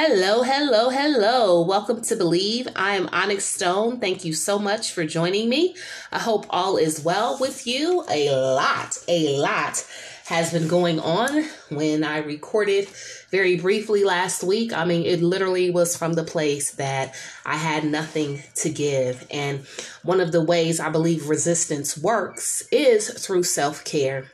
Hello, hello, hello. Welcome to Believe. I am Onyx Stone. Thank you so much for joining me. I hope all is well with you. A lot, a lot has been going on when I recorded very briefly last week. I mean, it literally was from the place that I had nothing to give. And one of the ways I believe resistance works is through self care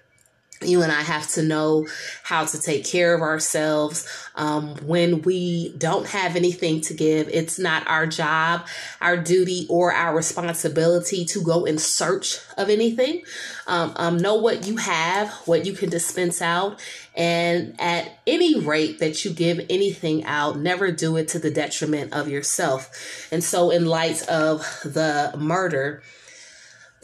you and I have to know how to take care of ourselves um, when we don't have anything to give. It's not our job, our duty, or our responsibility to go in search of anything. Um, um, know what you have, what you can dispense out, and at any rate that you give anything out, never do it to the detriment of yourself. And so, in light of the murder,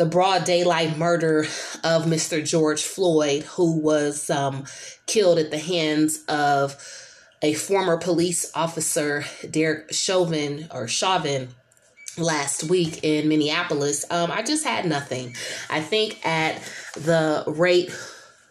the broad daylight murder of Mr. George Floyd, who was um, killed at the hands of a former police officer, Derek Chauvin or Chauvin, last week in Minneapolis. Um, I just had nothing. I think at the rate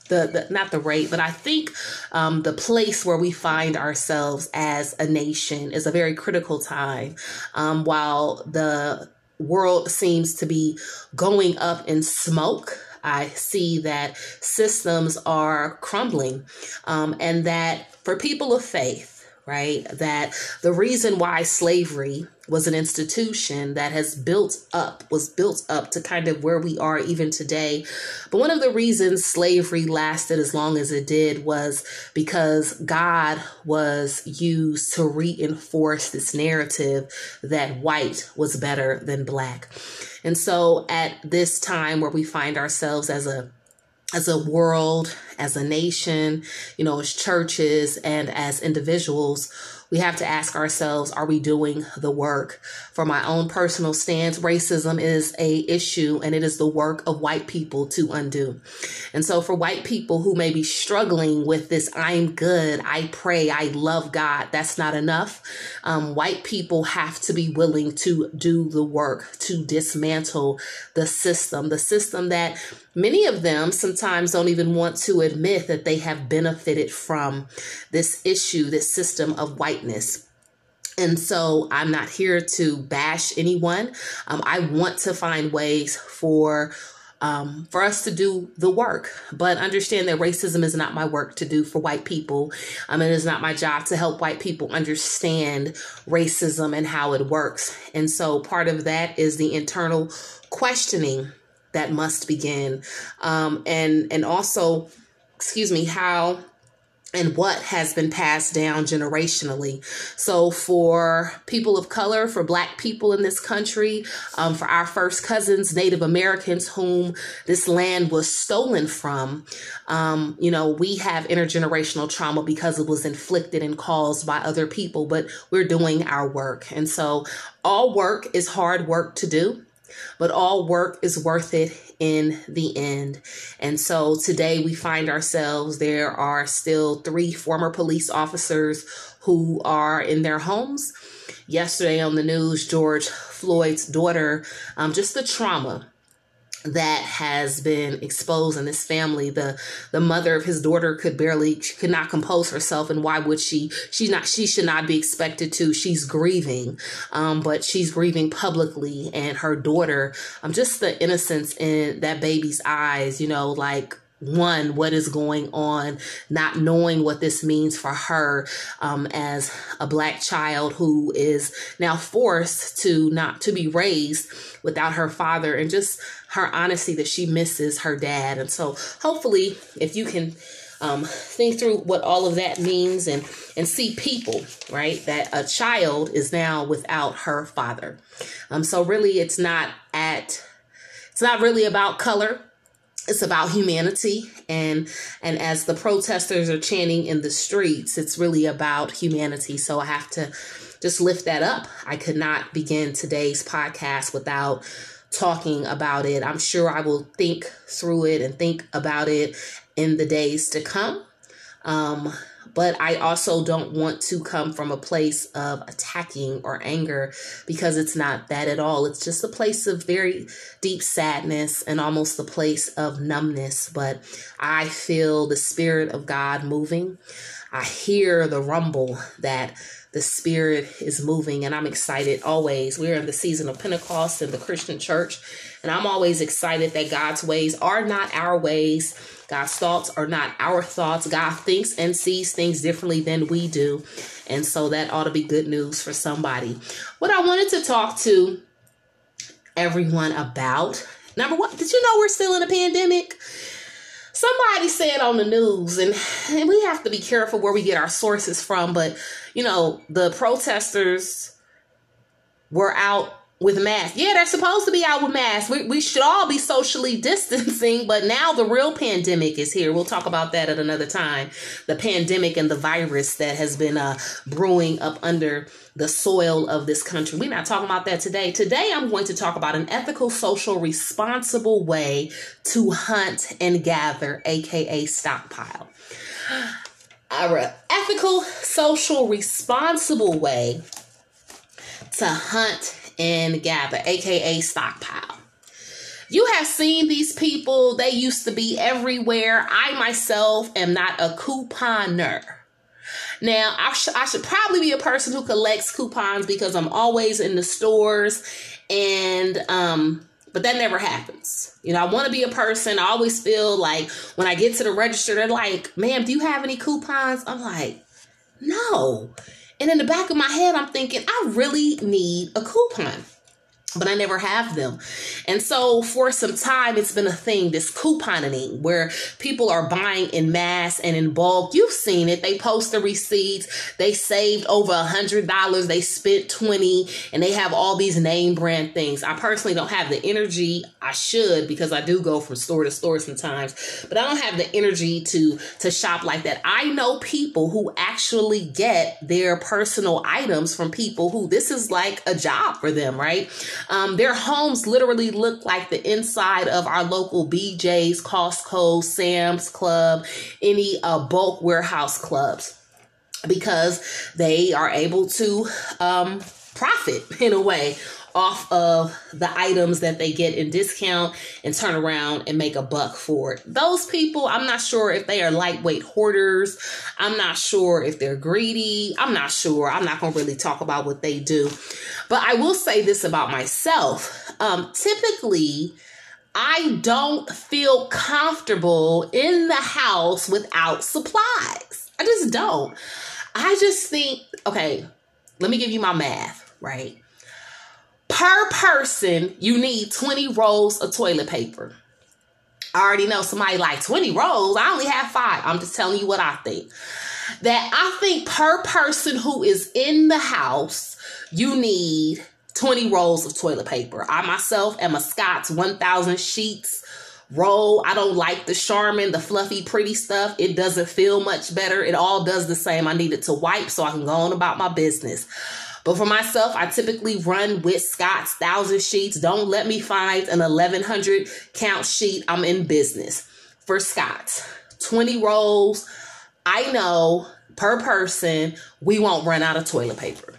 the, the, not the rate, but I think um, the place where we find ourselves as a nation is a very critical time. Um, while the world seems to be going up in smoke. I see that systems are crumbling, um, and that for people of faith, right? That the reason why slavery was an institution that has built up, was built up to kind of where we are even today. But one of the reasons slavery lasted as long as it did was because God was used to reinforce this narrative that white was better than black. And so at this time where we find ourselves as a as a world, as a nation, you know, as churches and as individuals, we have to ask ourselves, are we doing the work? For my own personal stance, racism is a issue and it is the work of white people to undo. And so for white people who may be struggling with this, I'm good, I pray, I love God, that's not enough. Um, white people have to be willing to do the work to dismantle the system, the system that many of them sometimes don't even want to admit that they have benefited from this issue, this system of whiteness. And so I'm not here to bash anyone. Um, I want to find ways for um, for us to do the work. But understand that racism is not my work to do for white people. Um, it is not my job to help white people understand racism and how it works. And so part of that is the internal questioning that must begin. Um, and and also, excuse me, how and what has been passed down generationally. So, for people of color, for Black people in this country, um, for our first cousins, Native Americans, whom this land was stolen from, um, you know, we have intergenerational trauma because it was inflicted and caused by other people, but we're doing our work. And so, all work is hard work to do but all work is worth it in the end. And so today we find ourselves, there are still three former police officers who are in their homes. Yesterday on the news, George Floyd's daughter, um, just the trauma that has been exposed in this family the the mother of his daughter could barely could not compose herself and why would she she's not she should not be expected to she's grieving um but she's grieving publicly and her daughter um just the innocence in that baby's eyes you know like one what is going on not knowing what this means for her um, as a black child who is now forced to not to be raised without her father and just her honesty that she misses her dad. And so hopefully if you can um, think through what all of that means and and see people right that a child is now without her father. Um so really it's not at it's not really about color it's about humanity and and as the protesters are chanting in the streets it's really about humanity. So i have to just lift that up. I could not begin today's podcast without talking about it. I'm sure i will think through it and think about it in the days to come. Um, but I also don't want to come from a place of attacking or anger because it's not that at all. It's just a place of very deep sadness and almost a place of numbness. But I feel the Spirit of God moving. I hear the rumble that the Spirit is moving, and I'm excited always. We're in the season of Pentecost in the Christian church, and I'm always excited that God's ways are not our ways. God's thoughts are not our thoughts. God thinks and sees things differently than we do. And so that ought to be good news for somebody. What I wanted to talk to everyone about number one, did you know we're still in a pandemic? Somebody said on the news, and, and we have to be careful where we get our sources from, but you know, the protesters were out with masks. Yeah, they're supposed to be out with masks. We, we should all be socially distancing, but now the real pandemic is here. We'll talk about that at another time. The pandemic and the virus that has been uh, brewing up under the soil of this country. We're not talking about that today. Today, I'm going to talk about an ethical, social, responsible way to hunt and gather, aka stockpile. Our ethical, social, responsible way to hunt and gather, aka stockpile. You have seen these people, they used to be everywhere. I myself am not a couponer. Now, I, sh- I should probably be a person who collects coupons because I'm always in the stores and um but that never happens. You know, I want to be a person. I always feel like when I get to the register, they're like, ma'am, do you have any coupons? I'm like, no. And in the back of my head, I'm thinking, I really need a coupon but I never have them. And so for some time, it's been a thing, this couponing, where people are buying in mass and in bulk. You've seen it. They post the receipts. They saved over a hundred dollars. They spent 20 and they have all these name brand things. I personally don't have the energy. I should because I do go from store to store sometimes, but I don't have the energy to, to shop like that. I know people who actually get their personal items from people who this is like a job for them, right? Um, their homes literally look like the inside of our local BJ's, Costco, Sam's Club, any uh, bulk warehouse clubs because they are able to um, profit in a way off of the items that they get in discount and turn around and make a buck for it. Those people, I'm not sure if they are lightweight hoarders. I'm not sure if they're greedy. I'm not sure. I'm not going to really talk about what they do. But I will say this about myself. Um, typically, I don't feel comfortable in the house without supplies. I just don't. I just think, okay, let me give you my math, right? Per person, you need 20 rolls of toilet paper. I already know somebody like 20 rolls. I only have five. I'm just telling you what I think. That I think per person who is in the house, you need 20 rolls of toilet paper. I myself am a Scott's 1000 sheets roll. I don't like the Charmin, the fluffy, pretty stuff. It doesn't feel much better. It all does the same. I need it to wipe so I can go on about my business. But for myself, I typically run with Scott's thousand sheets. Don't let me find an 1100 count sheet. I'm in business for Scott's. 20 rolls. I know per person, we won't run out of toilet paper.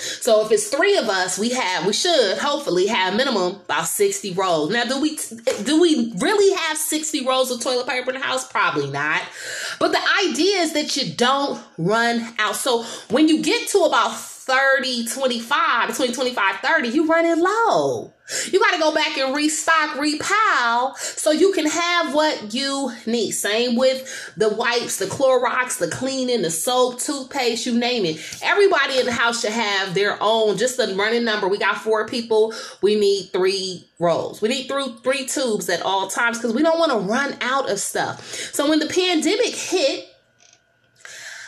So if it's three of us, we have we should hopefully have minimum about 60 rolls. Now do we do we really have 60 rolls of toilet paper in the house? Probably not. But the idea is that you don't run out. So when you get to about 30, 25, between 25, 30, you running low. You got to go back and restock, repile so you can have what you need. Same with the wipes, the Clorox, the cleaning, the soap, toothpaste, you name it. Everybody in the house should have their own, just a running number. We got four people. We need three rolls. We need three, three tubes at all times because we don't want to run out of stuff. So when the pandemic hit,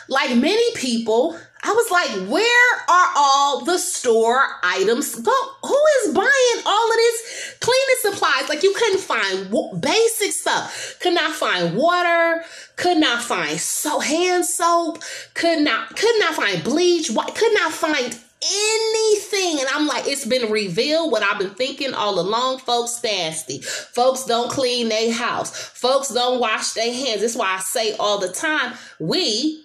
like many people, I was like, where are all the store items go? Who is buying all of this cleaning supplies? Like you couldn't find basic stuff. Could not find water. Could not find so hand soap. Could not could not find bleach. Could not find anything. And I'm like, it's been revealed what I've been thinking all along. Folks nasty. Folks don't clean their house. Folks don't wash their hands. That's why I say all the time, we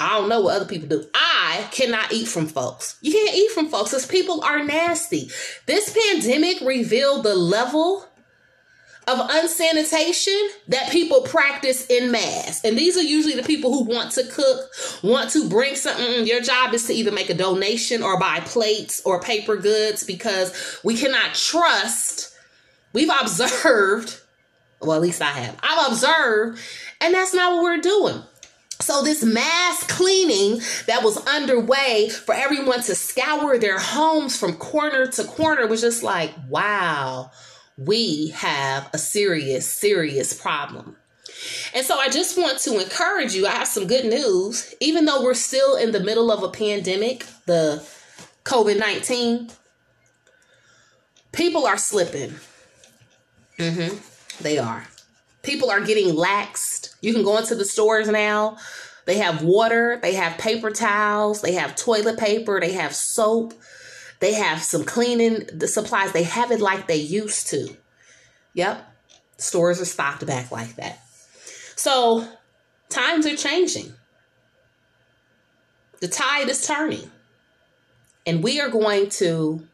I don't know what other people do. I cannot eat from folks. You can't eat from folks because people are nasty. This pandemic revealed the level of unsanitation that people practice in mass. And these are usually the people who want to cook, want to bring something. Mm, your job is to either make a donation or buy plates or paper goods because we cannot trust. We've observed, well, at least I have, I've observed, and that's not what we're doing. So, this mass cleaning that was underway for everyone to scour their homes from corner to corner was just like, wow we have a serious, serious problem. And so I just want to encourage you. I have some good news. Even though we're still in the middle of a pandemic, the COVID 19, people are slipping. Mm-hmm. They are. People are getting laxed. You can go into the stores now. They have water, they have paper towels, they have toilet paper, they have soap, they have some cleaning supplies. They have it like they used to. Yep. Stores are stocked back like that. So times are changing. The tide is turning. And we are going to,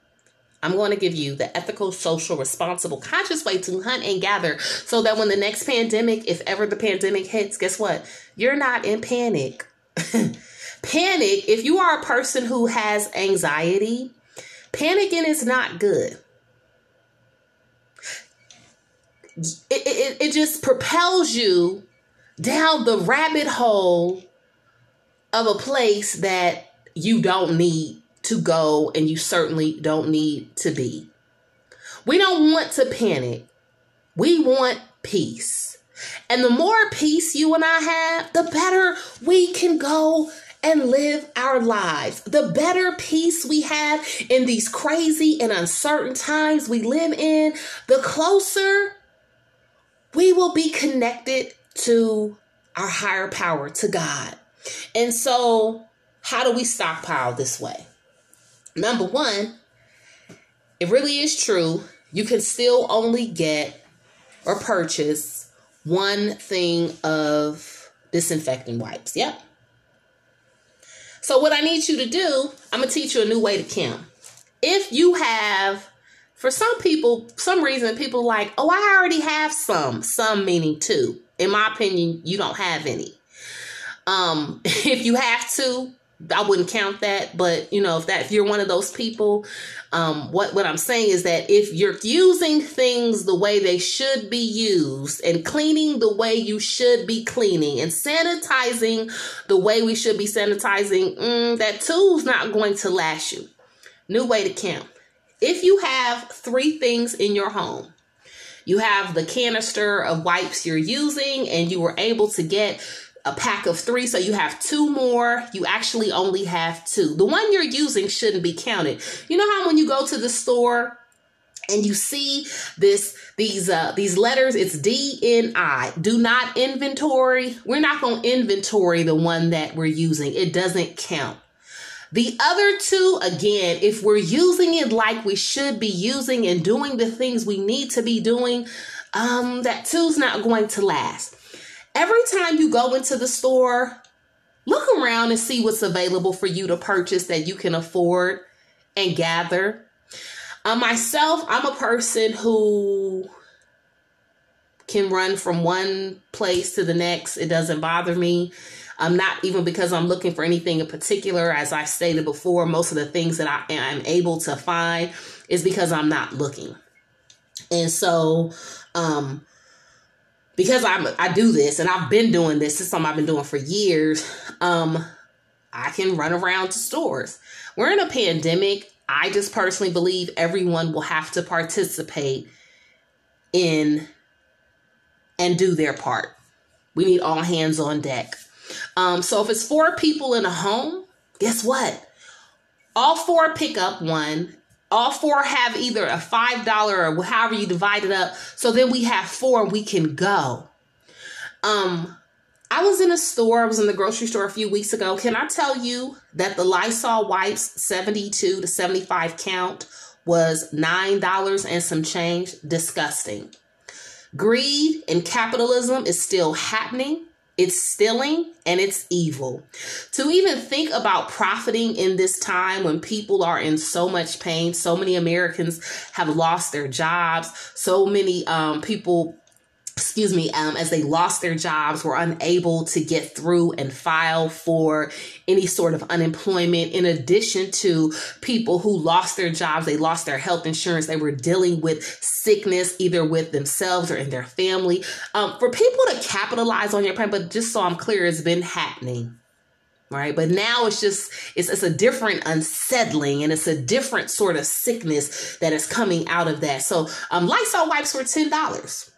I'm going to give you the ethical, social, responsible, conscious way to hunt and gather so that when the next pandemic, if ever the pandemic hits, guess what? You're not in panic. panic, if you are a person who has anxiety, Panicking is not good. It, it, it just propels you down the rabbit hole of a place that you don't need to go and you certainly don't need to be. We don't want to panic. We want peace. And the more peace you and I have, the better we can go and live our lives. The better peace we have in these crazy and uncertain times we live in, the closer we will be connected to our higher power, to God. And so, how do we stockpile this way? Number one, it really is true. You can still only get or purchase one thing of disinfecting wipes. Yep. So, what I need you to do, I'm going to teach you a new way to count. If you have, for some people, some reason, people like, oh, I already have some, some meaning two. In my opinion, you don't have any. Um, if you have to, I wouldn't count that, but you know, if that if you're one of those people, um, what what I'm saying is that if you're using things the way they should be used, and cleaning the way you should be cleaning, and sanitizing the way we should be sanitizing, mm, that tool's not going to last you. New way to count. If you have three things in your home, you have the canister of wipes you're using, and you were able to get a pack of three, so you have two more. You actually only have two. The one you're using shouldn't be counted. You know how when you go to the store and you see this these uh these letters it's DNI do not inventory we're not going to inventory the one that we're using it doesn't count the other two again if we're using it like we should be using and doing the things we need to be doing um that two's not going to last every time you go into the store, look around and see what's available for you to purchase that you can afford and gather. Uh, myself, I'm a person who can run from one place to the next. It doesn't bother me. I'm not even because I'm looking for anything in particular. As I stated before, most of the things that I am able to find is because I'm not looking. And so, um, because I'm I do this and I've been doing this. This is something I've been doing for years. Um, I can run around to stores. We're in a pandemic. I just personally believe everyone will have to participate in and do their part. We need all hands on deck. Um, so if it's four people in a home, guess what? All four pick up one all four have either a five dollar or however you divide it up. So then we have four and we can go. Um i was in a store. I was in the grocery store a few weeks ago. Can i tell you that the lysol wipes 72 to 75 count was nine dollars and some change? Disgusting. Greed and capitalism is still happening It's stealing and it's evil. To even think about profiting in this time when people are in so much pain, so many Americans have lost their jobs, so many um, people excuse me, um, as they lost their jobs, were unable to get through and file for any sort of unemployment. In addition to people who lost their jobs, they lost their health insurance, they were dealing with sickness either with themselves or in their family. Um, for people to capitalize on your pain, but just so I'm clear, it's been happening right but now it's just it's, it's a different unsettling and it's a different sort of sickness that is coming out of that so um lysol wipes were ten dollars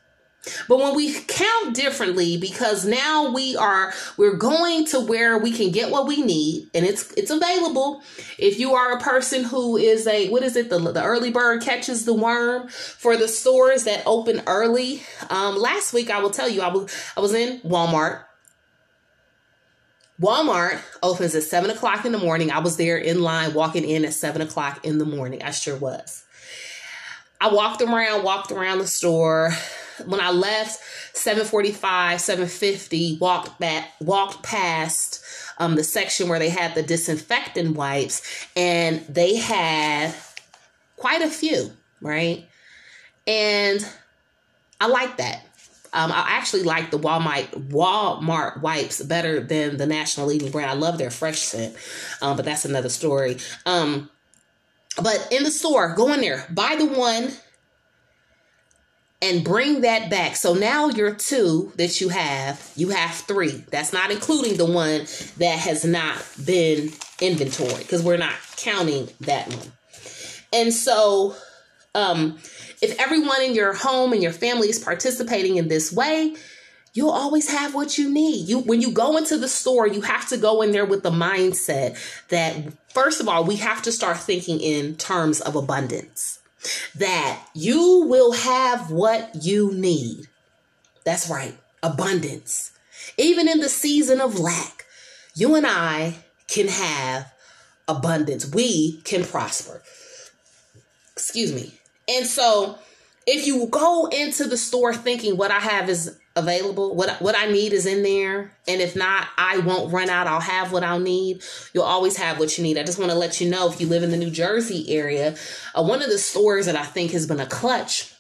but when we count differently, because now we are we're going to where we can get what we need, and it's it's available. If you are a person who is a what is it the the early bird catches the worm for the stores that open early. Um, last week I will tell you I was I was in Walmart. Walmart opens at seven o'clock in the morning. I was there in line walking in at seven o'clock in the morning. I sure was. I walked around, walked around the store when I left 745, 750, walked back, walked past um, the section where they had the disinfectant wipes, and they had quite a few, right? And I like that. Um, I actually like the Walmart Walmart wipes better than the national leading brand. I love their fresh scent, um, but that's another story. Um, but in the store, go in there, buy the one and bring that back. So now your two that you have, you have three. That's not including the one that has not been inventory because we're not counting that one. And so, um, if everyone in your home and your family is participating in this way, you'll always have what you need. You when you go into the store, you have to go in there with the mindset that first of all, we have to start thinking in terms of abundance that you will have what you need. That's right, abundance. Even in the season of lack, you and I can have abundance. We can prosper. Excuse me. And so, if you go into the store thinking what I have is available. What what I need is in there, and if not, I won't run out. I'll have what I'll need. You'll always have what you need. I just want to let you know if you live in the New Jersey area, uh, one of the stores that I think has been a clutch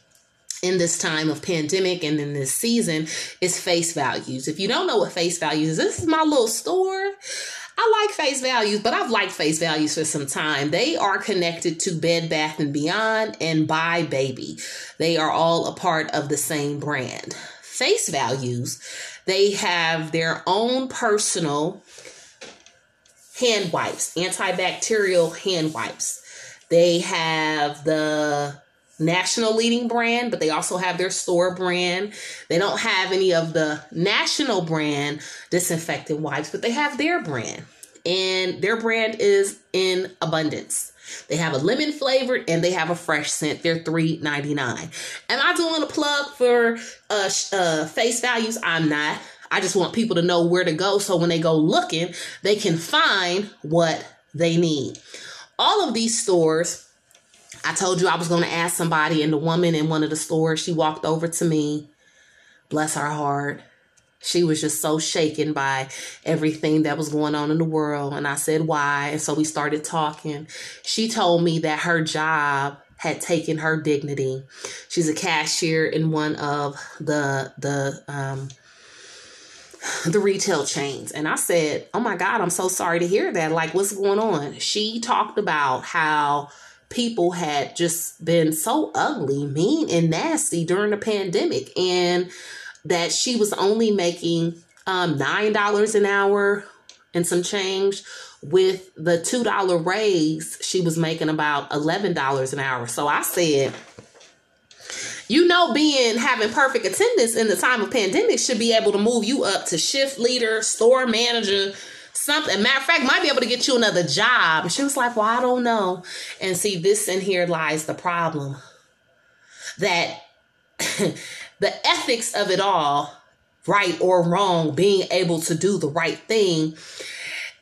in this time of pandemic and in this season is face values. If you don't know what face values is, this is my little store. I like face values, but I've liked face values for some time. They are connected to Bed Bath and Beyond and Buy Baby. They are all a part of the same brand face values, they have their own personal hand wipes, antibacterial hand wipes. They have the national leading brand, but they also have their store brand. They don't have any of the national brand disinfectant wipes, but they have their brand. And their brand is in abundance. They have a lemon flavored and they have a fresh scent. They're three ninety nine. Am I doing a plug for uh, uh, face values? I'm not. I just want people to know where to go so when they go looking, they can find what they need. All of these stores, I told you I was going to ask somebody, and the woman in one of the stores, she walked over to me. Bless her heart she was just so shaken by everything that was going on in the world. And I said, why? And so we started talking. She told me that her job had taken her dignity. She's a cashier in one of the, the, um, the retail chains. And I said, Oh my God, I'm so sorry to hear that. Like, what's going on? She talked about how people had just been so ugly, mean, and nasty during the pandemic. And that she was only making um, $9 an hour and some change. With the $2 raise, she was making about $11 an hour. So I said, you know, being having perfect attendance in the time of pandemic should be able to move you up to shift leader, store manager, something. Matter of fact, might be able to get you another job. She was like, Well, I don't know. And see, this in here lies the problem that the ethics of it all, right or wrong, being able to do the right thing,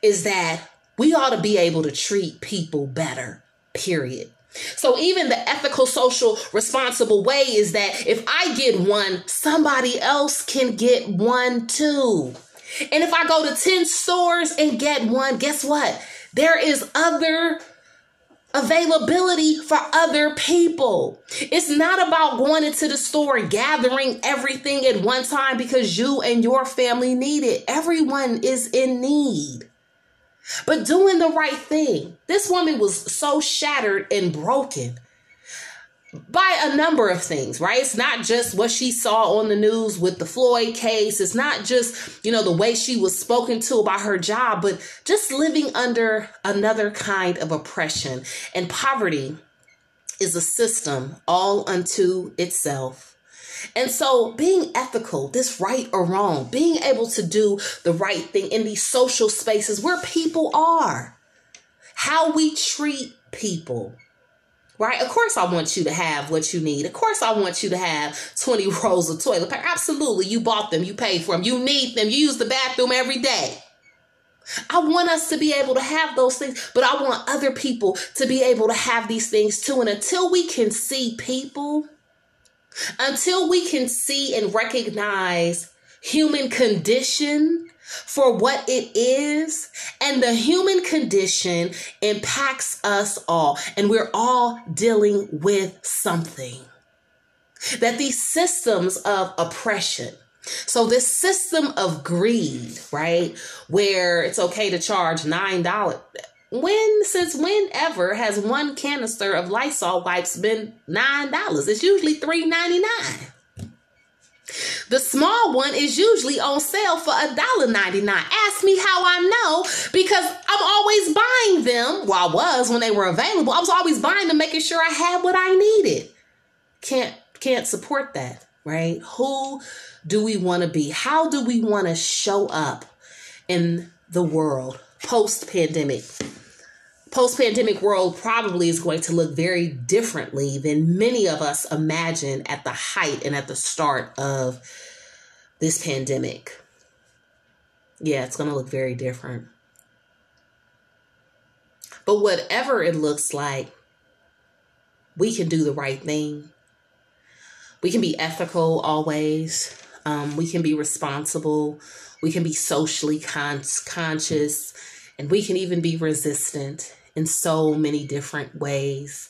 is that we ought to be able to treat people better, period. So, even the ethical, social, responsible way is that if I get one, somebody else can get one too. And if I go to 10 stores and get one, guess what? There is other availability for other people. It's not about going into the store gathering everything at one time because you and your family need it. Everyone is in need. But doing the right thing. This woman was so shattered and broken by a number of things, right? It's not just what she saw on the news with the Floyd case. It's not just, you know, the way she was spoken to about her job, but just living under another kind of oppression. And poverty is a system all unto itself. And so, being ethical, this right or wrong, being able to do the right thing in these social spaces where people are, how we treat people, right? Of course, I want you to have what you need. Of course, I want you to have 20 rolls of toilet paper. Absolutely. You bought them, you paid for them, you need them, you use the bathroom every day. I want us to be able to have those things, but I want other people to be able to have these things too. And until we can see people, until we can see and recognize human condition for what it is. And the human condition impacts us all, and we're all dealing with something. That these systems of oppression, so this system of greed, right, where it's okay to charge $9. When, since whenever has one canister of Lysol wipes been $9? It's usually $3.99. The small one is usually on sale for $1.99. Ask me how I know because I'm always buying them. Well, I was when they were available. I was always buying them, making sure I had what I needed. Can't can't support that, right? Who do we want to be? How do we want to show up in the world post pandemic? Post pandemic world probably is going to look very differently than many of us imagined at the height and at the start of this pandemic. Yeah, it's going to look very different. But whatever it looks like, we can do the right thing. We can be ethical always. Um, we can be responsible. We can be socially con- conscious. And we can even be resistant in so many different ways.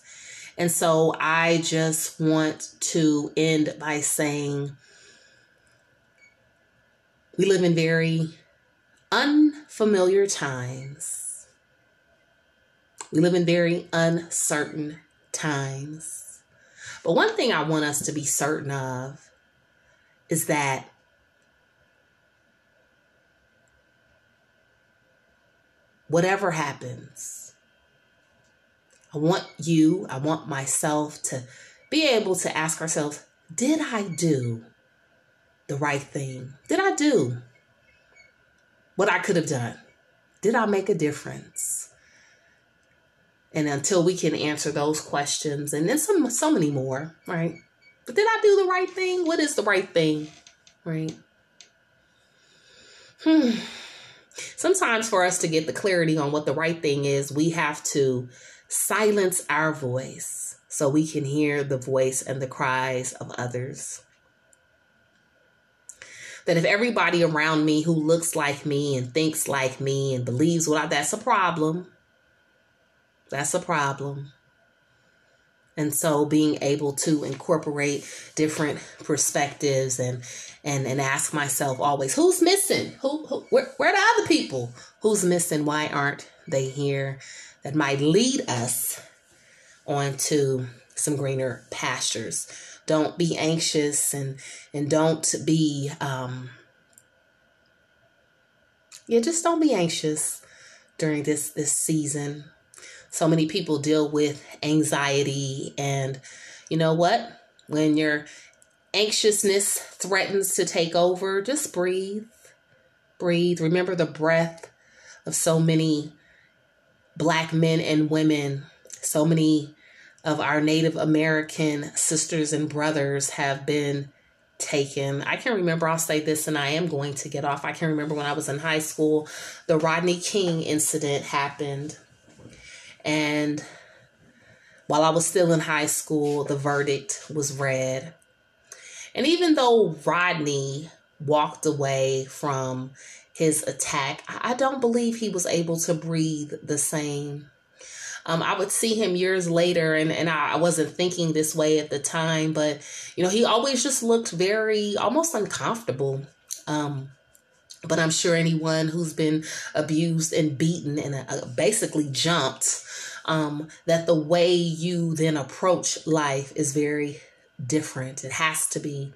And so I just want to end by saying we live in very unfamiliar times. We live in very uncertain times. But one thing I want us to be certain of is that whatever happens, I want you, I want myself to be able to ask ourselves, did I do the right thing? Did I do what I could have done? Did I make a difference? And until we can answer those questions, and then some so many more, right? But did I do the right thing? What is the right thing? Right? Hmm. Sometimes for us to get the clarity on what the right thing is, we have to silence our voice so we can hear the voice and the cries of others. That if everybody around me who looks like me and thinks like me and believes what I, that's a problem. That's a problem. And so being able to incorporate different perspectives and and and ask myself always, who's missing? Who, who where, where are the other people? Who's missing? Why aren't they here? that might lead us onto some greener pastures. Don't be anxious and and don't be um yeah, just don't be anxious during this this season. So many people deal with anxiety and you know what? When your anxiousness threatens to take over, just breathe. Breathe. Remember the breath of so many black men and women, so many of our Native American sisters and brothers have been taken. I can remember, I'll say this and I am going to get off. I can remember when I was in high school, the Rodney King incident happened. And while I was still in high school, the verdict was read. And even though Rodney walked away from his attack, I don't believe he was able to breathe the same. Um, I would see him years later, and, and I wasn't thinking this way at the time, but you know, he always just looked very almost uncomfortable. Um, but I'm sure anyone who's been abused and beaten and uh, basically jumped, um, that the way you then approach life is very different. It has to be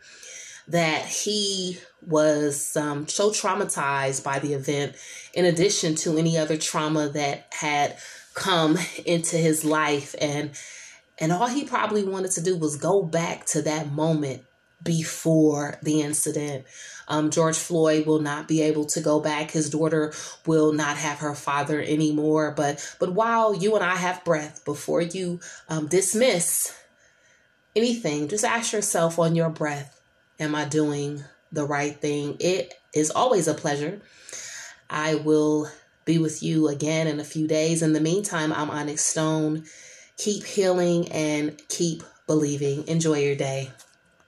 that he was um, so traumatized by the event, in addition to any other trauma that had come into his life, and and all he probably wanted to do was go back to that moment before the incident. Um, George Floyd will not be able to go back. His daughter will not have her father anymore. But but while you and I have breath, before you um, dismiss anything, just ask yourself on your breath, am I doing the right thing? It is always a pleasure. I will be with you again in a few days. In the meantime, I'm Onyx Stone. Keep healing and keep believing. Enjoy your day.